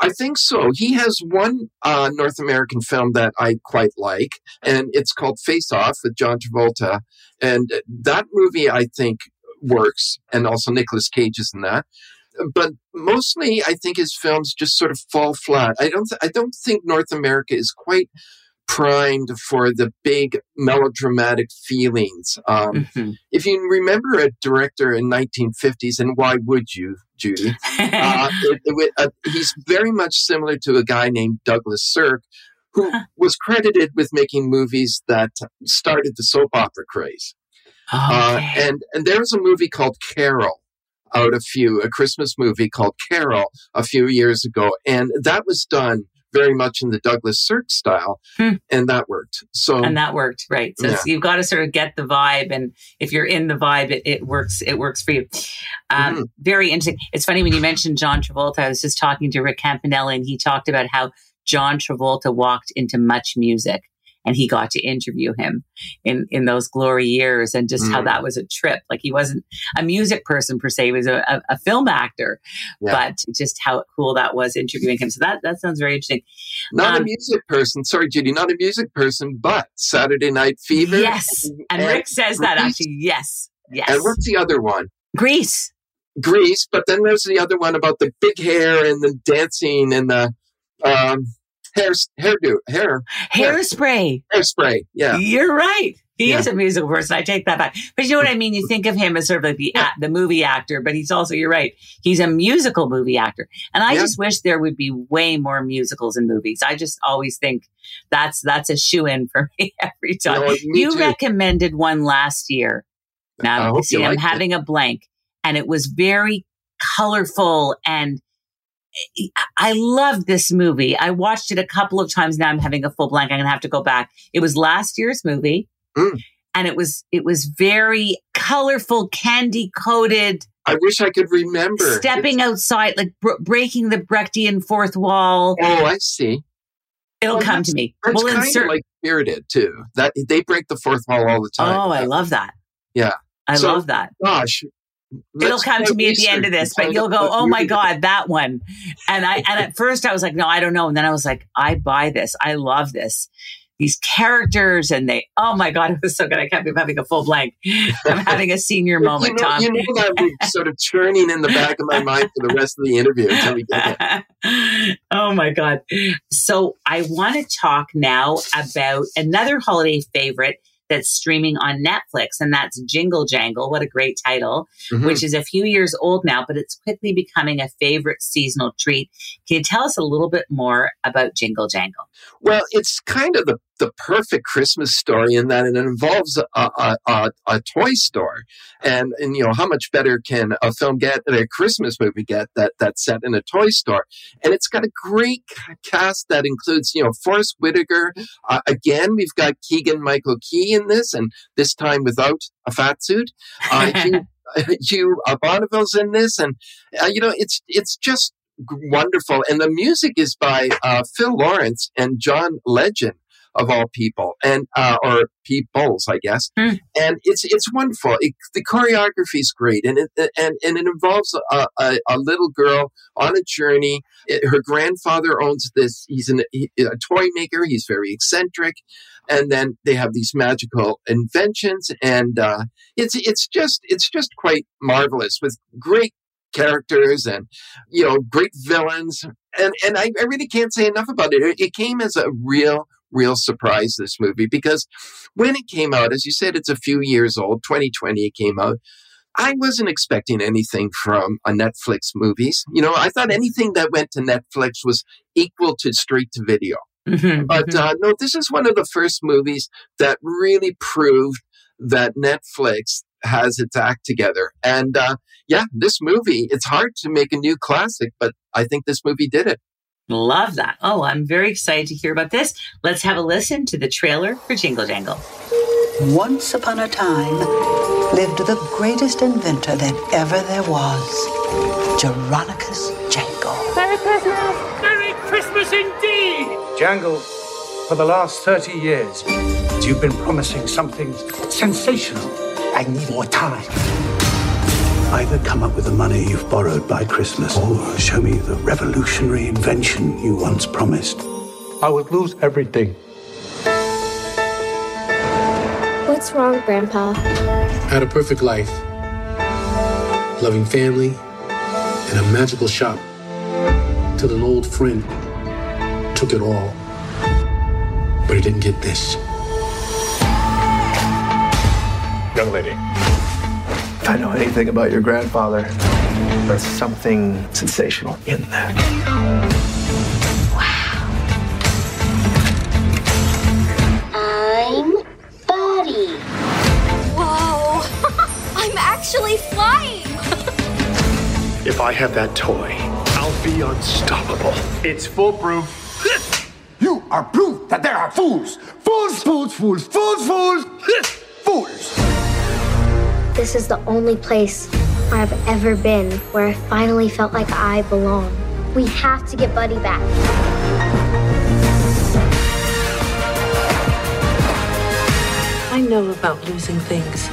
I think so. He has one uh, North American film that I quite like, and it's called Face Off with John Travolta. And that movie, I think, works, and also Nicolas Cage is in that. But mostly, I think his films just sort of fall flat. I don't. Th- I don't think North America is quite primed for the big melodramatic feelings. Um, mm-hmm. If you remember a director in 1950s, and why would you, Judy? [laughs] uh, it, it, uh, he's very much similar to a guy named Douglas Sirk, who was credited with making movies that started the soap opera craze. Uh, okay. Uh, and and there was a movie called Carol out a few a Christmas movie called Carol a few years ago, and that was done very much in the Douglas Sirk style, hmm. and that worked. So and that worked, right? So, yeah. so, you've got to sort of get the vibe, and if you're in the vibe, it, it works. It works for you. Um, mm-hmm. Very interesting. It's funny when you mentioned John Travolta. I was just talking to Rick Campanelli, and he talked about how John Travolta walked into MuchMusic and he got to interview him in in those glory years and just mm. how that was a trip. Like he wasn't a music person per se he was a, a, a film actor yeah. but just how cool that was interviewing him. So that that sounds very interesting. Not um, a music person. Sorry judy not a music person but saturday night fever yes. and, and rick says Grease. that actually. Yes. Yes. And what's the other one? Grease. Grease but then there's the other one about the big hair and the dancing and the um hair hairdo hair hairspray. Hairspray yeah. You're right. He yeah. is a musical person. I take that back. But you know what i mean? You think of him as sort of like the yeah. the movie actor but he's also you're right he's a musical movie actor. And i yeah. just wish there would be way more musicals in movies. I just always think that's that's a shoe in for me [laughs] every time. you, recommended one last year. Now I I'm, hope see, I'm liked it. having a blank, and it was very colorful and. I love this movie. I watched it a couple of times. Now I'm having a full blank. I'm gonna have to go back. It was last year's movie, Mm. and it was it was very colorful, candy coated, I wish I could remember. stepping outside, like br- breaking the Brechtian fourth wall. Oh, I see. It'll Well, come to me. That's We'll kind insert. of like Spirited too. That they break the fourth wall all the time. oh, I love that. Yeah. I So, love that. Gosh, It'll come to me at the end of this, but you'll go, "Oh my god, that one!" And I and at first I was like, "No, I don't know," and then I was like, "I buy this. I love this." These characters and they, oh my god, [laughs] it was so good. I can't be having a full blank. I'm [laughs] having a senior moment, you know, Thom. You know that was [laughs] sort of churning in the back of my mind for the rest of the interview until we get there. oh my god so i want to talk now about another holiday favorite that's streaming on netflix and that's jingle jangle what a great title Mhm. which is a few years old now but it's quickly becoming a favorite seasonal treat can you tell us a little bit more about jingle jangle Well, it's kind of the, the perfect Christmas story in that it involves a, a, a, a toy store. And, and, you know, how much better can a film get a Christmas movie get that, that's set in a toy store? And it's got a great cast that includes, you know, Forest Whitaker. Uh, again, we've got Keegan Michael Key in this, and this time without a fat suit. Uh, [laughs] Hugh, Hugh [laughs] uh, Bonneville's in this, and, uh, you know, it's, it's just wonderful. And the music is by uh, Phil Lawrence and John Legend of all people, and uh, or peoples, I guess. Hmm. And it's it's wonderful. It, the choreography is great, and it and and it involves a, a, a little girl on a journey. It- her grandfather owns this. He's an, he- a toy maker. He's very eccentric, and then they have these magical inventions, and uh, it's it's just it's just quite marvelous with great characters and you know great villains and and I, I really can't say enough about it. it it came as a real real surprise this movie because when it came out as you said it's a few years old 2020 it came out i wasn't expecting anything from a netflix movies you know i thought anything that went to netflix was equal to straight to video Mhm, but mhm. uh, no, this is one of the first movies that really proved that Netflix has its act together. And uh, yeah, this movie, it's hard to make a new classic, but I think this movie did it. Love that oh i'm very excited to hear about this let's have a listen to the trailer for jingle jangle Once upon a time lived the greatest inventor that ever there was, Jeronicus Jangle. Merry Christmas! Merry Christmas indeed! Jangle, for the last 30 years, you've been promising something sensational. I need more time. Either come up with the money you've borrowed by Christmas, or show me the revolutionary invention you once promised. I would lose everything. What's wrong, Grandpa? had a perfect life, loving family, and a magical shop. Till an old friend took it all, but he didn't get this. Young lady, if I know anything about your grandfather, there's something sensational in that. Wow. I'm Buddy. Whoa! [laughs] I'm actually flying! [laughs] If I have that toy, I'll be unstoppable. It's foolproof. [laughs] You are proof that there are fools. Fools, fools, fools, fools, fools, fools. This is the only place where I've ever been where I finally felt like I belong. We have to get Buddy back. I know about losing things,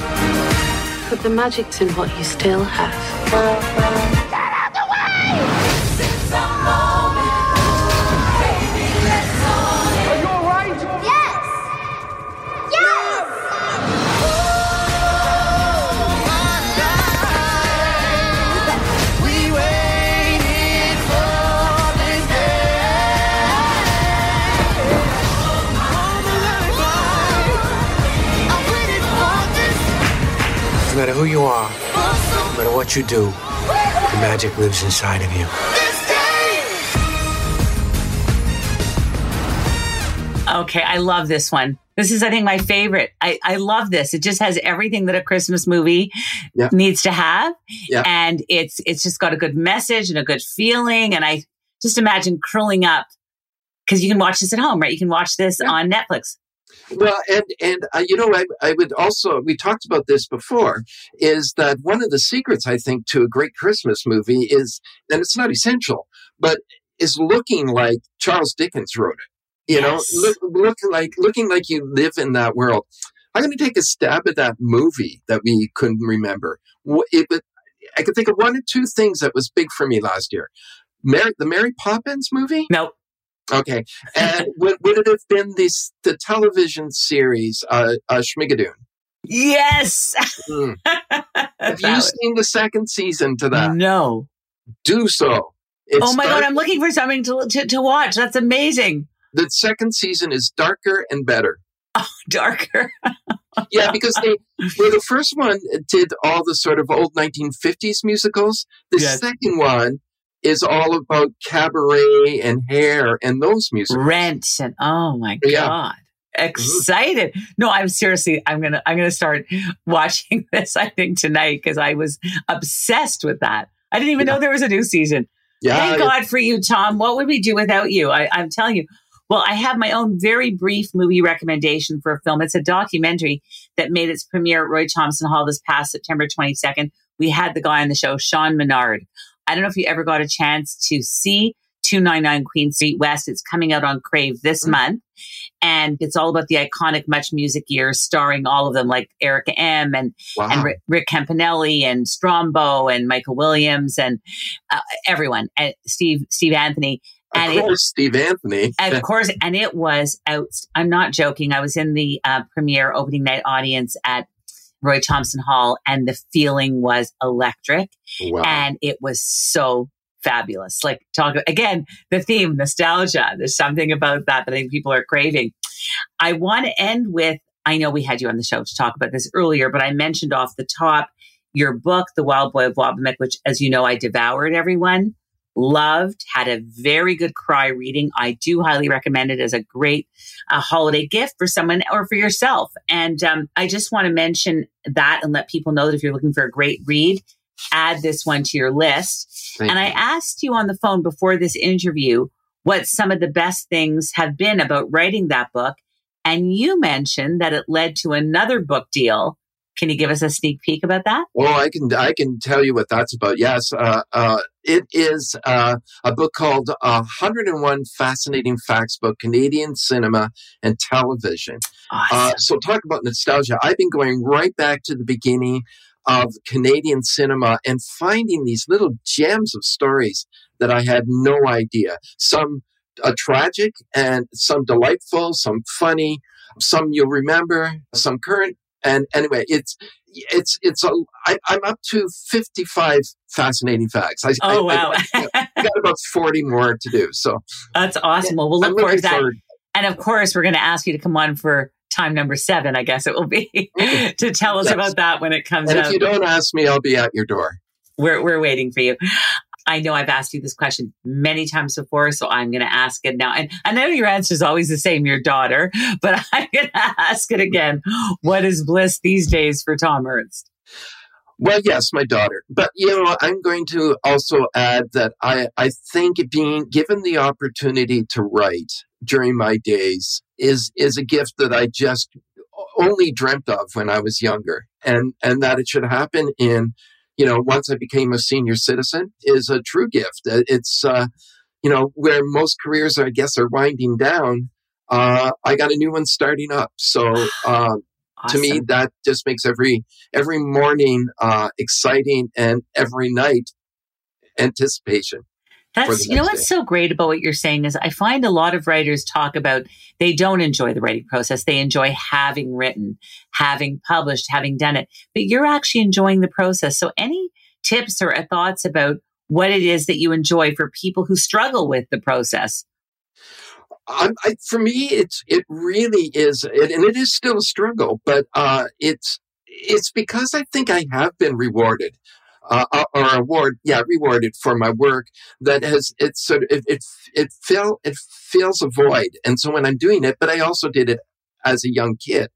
but the magic's in what you still have. Who you are, no matter what you do, the magic lives inside of you. Okay, I love this one. This is, I think, my favorite. I, I love this. It just has everything that a Christmas movie Yeah. needs to have. Yeah. And it's it's just got a good message and a good feeling. And I just imagine curling up because you can watch this at home, right? You can watch this on Netflix. Well, and and uh, you know, I I would also we talked about this before is that one of the secrets I think to a great Christmas movie is, and it's not essential, but is looking like Charles Dickens wrote it. You Yes. know, look, looking like looking like you live in that world. I'm going to take a stab at that movie that we couldn't remember. Wh- It, I could think of one or two things that was big for me last year. Mary, the Mary Poppins movie. Nope. Okay, and would, would it have been this the television series uh, uh, Schmigadoon? Yes. Hmm. [laughs] Have you seen the second season to that? No. Do so. It's oh my dark- god, I'm looking for something to, to to watch. That's amazing. The second season is darker and better. [laughs] Oh, darker. [laughs] Yeah, because they well, the first one did all the sort of old 1950s musicals. The Yes. second one is all about cabaret and hair and those music. Rent and oh my Yeah. god. Excited. No, I'm seriously I'm going to I'm going to start [laughs] watching [laughs] this I think tonight cuz I was obsessed with that. I didn't even know there was a new season. Yeah, Thank God for you, Thom. What would we do without you? I, I'm telling you. Well, I have my own very brief movie recommendation for a film. It's a documentary that made its premiere at Roy Thomson Hall this past September 22nd. We had the guy on the show, Sean Menard. I don't know if you ever got a chance to see 299 Queen Street West. It's coming out on Crave this month. And it's all about the iconic MuchMusic years, starring all of them, like Erica M. and, Wow. and Rick, Rick Campanelli and Strombo and Michael Williams and uh, everyone, and Steve Steve Anthony. And of it- course, Steve Anthony. of [laughs] course, and it was out. I'm not joking. I was in the uh, premiere opening night audience at Roy Thomson Hall, and the feeling was electric, Wow. and it was so fabulous. Like talk again, the theme nostalgia. There's something about that that I think people are craving. I want to end with. I know we had you on the show to talk about this earlier, but I mentioned off the top your book, The Wild Boy of Wabamek, which, as you know, I devoured. Everyone loved, had a very good cry reading. I do highly recommend it as a great uh, holiday gift for someone or for yourself. And um, I just want to mention that and let people know that if you're looking for a great read, add this one to your list. Thank and I asked you on the phone before this interview what some of the best things have been about writing that book. And you mentioned that it led to another book deal. Can you give us a sneak peek about that? Well, I can I can tell you what that's about. Yes, uh, uh, it is uh, a book called uh, "101 Fascinating Facts About Canadian Cinema and Television." Uh, so, talk about nostalgia. I've been going right back to the beginning of Canadian cinema and finding these little gems of stories that I had no idea. Some uh, tragic and some delightful, some funny, some you'll remember, some current. And anyway, it's it's it's a I, I'm up to 55 fascinating facts. I, Oh, wow. I, [laughs] I got about 40 more to do. So That's awesome. Well, we'll look forward to that. forward. And of course, we're going to ask you to come on for time number seven, I guess it will be, [laughs] to tell us Yes. about that when it comes And out. if you don't ask me, I'll be at your door. We're, we're waiting for you. I know I've asked you this question many times before, so I'm going to ask it now. And I know your answer is always the same, your daughter, [laughs] but [laughs] I'm going to ask it again. What is bliss these days for Thom Ernst? Well, yes, my daughter. But, you know, I'm going to also add that I, I think being given the opportunity to write during my days is, is a gift that I just only dreamt of when I was younger. And, and that it should happen in, you know, once I became a senior citizen is a true gift. Uh, It's, uh, you know, where most careers, I guess, are winding down. Uh, I got a new one starting up. So, uh, to me, that just makes every every morning uh, exciting and every night anticipation. That's you know what's so great about what you're saying is I find a lot of writers talk about they don't enjoy the writing process. They enjoy having written, having published, having done it. But you're actually enjoying the process. So any tips or thoughts about what it is that you enjoy for people who struggle with the process? I, I, for me, it's it really is, it, and it is still a struggle. But uh, it's it's because I think I have been rewarded, uh, or award, yeah, rewarded for my work. That has it sort of it it it fill it fills a void, and so when I'm doing it, but I also did it as a young kid.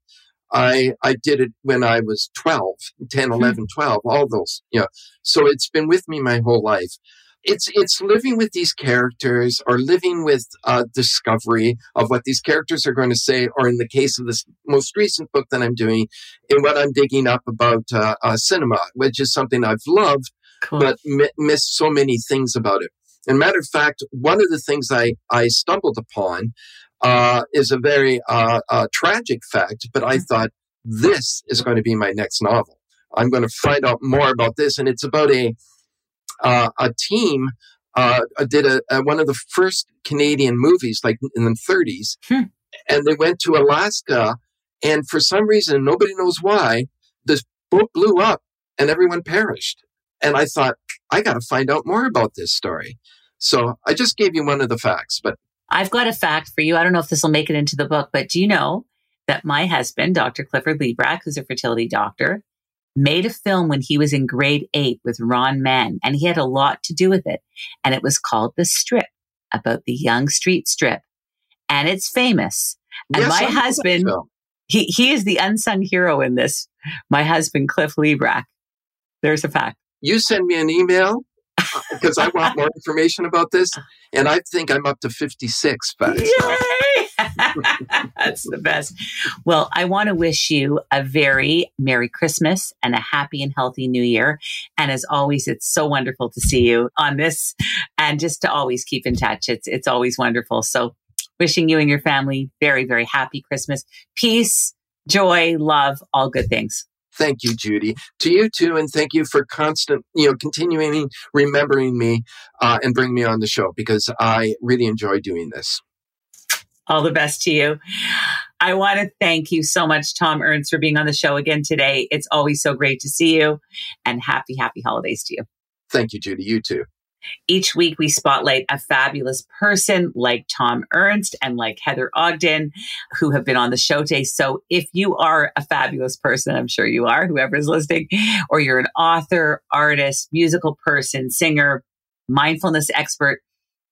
I, I did it when I was 12, 10, 11, 12, all those, you know. So it's been with me my whole life. It's, it's living with these characters or living with uh, discovery of what these characters are going to say, or in the case of this most recent book that I'm doing, in what I'm digging up about uh, uh, cinema, which is something I've loved, cool. but m- missed so many things about it. And matter of fact, one of the things I, I stumbled upon uh, is a very uh, uh, tragic fact, but I thought this is going to be my next novel. I'm going to find out more about this, and it's about a uh, a team uh, did a, a, one of the first Canadian movies, like in the 30s, hmm. and they went to Alaska, and for some reason, nobody knows why, this boat blew up and everyone perished. And I thought, I got to find out more about this story. So I just gave you one of the facts, but I've got a fact for you. I don't know if this will make it into the book, but do you know that my husband, Dr. Clifford Librach, who's a fertility doctor, made a film when he was in grade eight with Ron Mann, and he had a lot to do with it. And it was called The Strip, about the young street strip. And it's famous. And yes, my husband, he, he is the unsung hero in this. My husband, Cliff Librach. There's a fact. You send me an email uh, because I want more [laughs] information about this. And I think I'm up to 56 facts. Yay! [laughs] That's the best. Well, I want to wish you a very Merry Christmas and a happy and healthy New Year. And as always, it's so wonderful to see you on this and just to always keep in touch. It's, it's always wonderful. So wishing you and your family very, very happy Christmas, peace, joy, love, all good things. Thank you, Judy. To you too, and thank you for constant, you know, continuing remembering me uh, and bring me on the show because I really enjoy doing this. All the best to you. I want to thank you so much, Thom Ernst, for being on the show again today. It's always so great to see you, and happy, happy holidays to you. Thank you, Judy. You too. Each week, we spotlight a fabulous person like Thom Ernst and like Heather Ogden, who have been on the show today. So if you are a fabulous person, I'm sure you are, whoever is listening, or you're an author, artist, musical person, singer, mindfulness expert,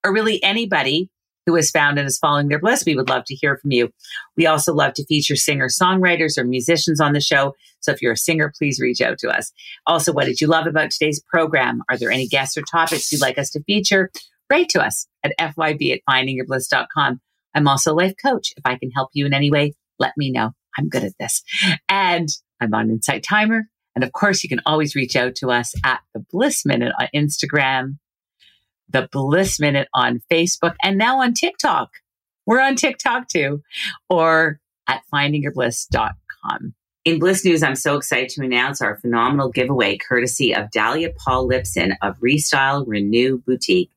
or really anybody who has found and is following their bliss, we would love to hear from you. We also love to feature singer songwriters or musicians on the show. So if you're a singer, please reach out to us. Also, what did you love about today's program? Are there any guests or topics you'd like us to feature? Write to us at fyb at findingyourbliss.com. I'm also a life coach. If I can help you in any way, let me know. I'm good at this. And I'm on Insight Timer. And of course, you can always reach out to us at the Bliss Minute on Instagram, the Bliss Minute on Facebook, and now on TikTok. We're on TikTok too, or at findingyourbliss.com. In Bliss News, I'm so excited to announce our phenomenal giveaway courtesy of Dahlia Paul Lipson of Restyle Renew Boutique.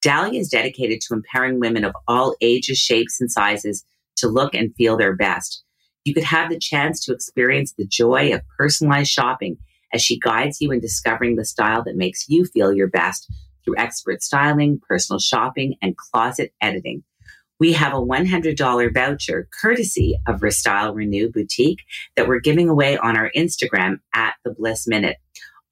Dahlia is dedicated to empowering women of all ages, shapes, and sizes to look and feel their best. You could have the chance to experience the joy of personalized shopping as she guides you in discovering the style that makes you feel your best through expert styling, personal shopping, and closet editing. We have a $100 voucher courtesy of Restyle Renew Boutique that we're giving away on our Instagram at the Bliss Minute.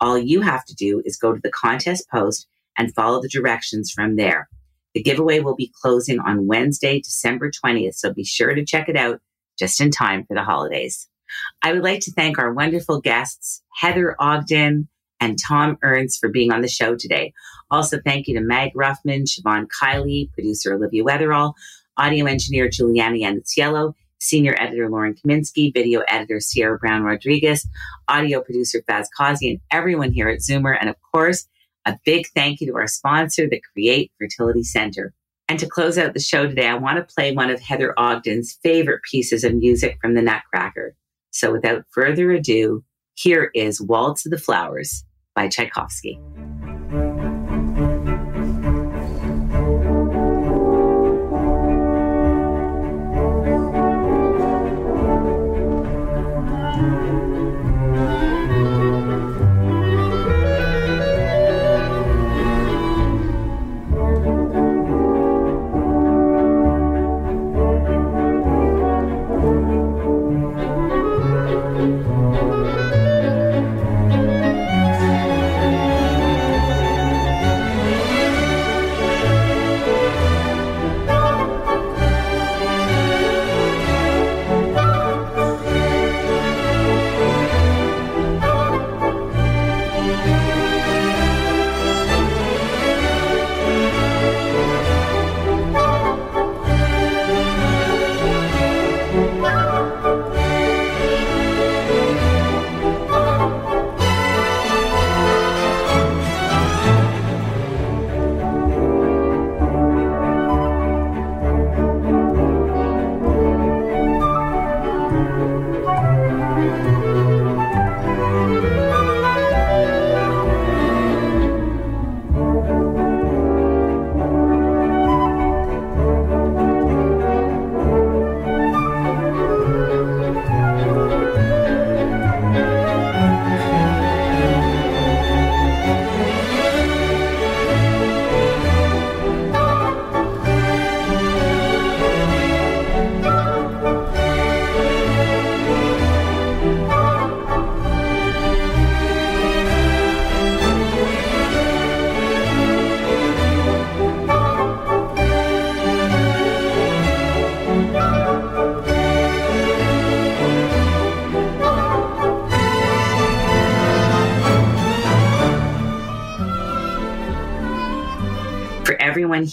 All you have to do is go to the contest post and follow the directions from there. The giveaway will be closing on Wednesday, December 20th, so be sure to check it out just in time for the holidays. I would like to thank our wonderful guests, Heather Ogden, and Thom Ernst for being on the show today. Also, thank you to Meg Ruffman, Siobhan Kiley, producer Olivia Weatherall, audio engineer Juliana Yanciello, senior editor Lauren Kaminsky, video editor Sierra Brown Rodriguez, audio producer Faz Kazi, and everyone here at Zoomer. And of course, a big thank you to our sponsor, the Create Fertility Center. And to close out the show today, I want to play one of Heather Ogden's favorite pieces of music from the Nutcracker. So without further ado, here is Waltz of the Flowers by Tchaikovsky.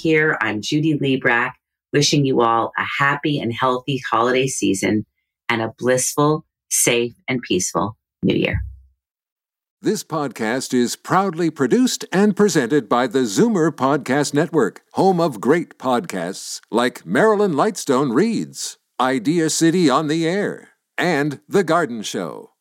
Here, I'm Judy Librach, wishing you all a happy and healthy holiday season and a blissful, safe, and peaceful new year. This podcast is proudly produced and presented by the Zoomer Podcast Network, home of great podcasts like Marilyn Lightstone Reads, Idea City on the Air, and The Garden Show.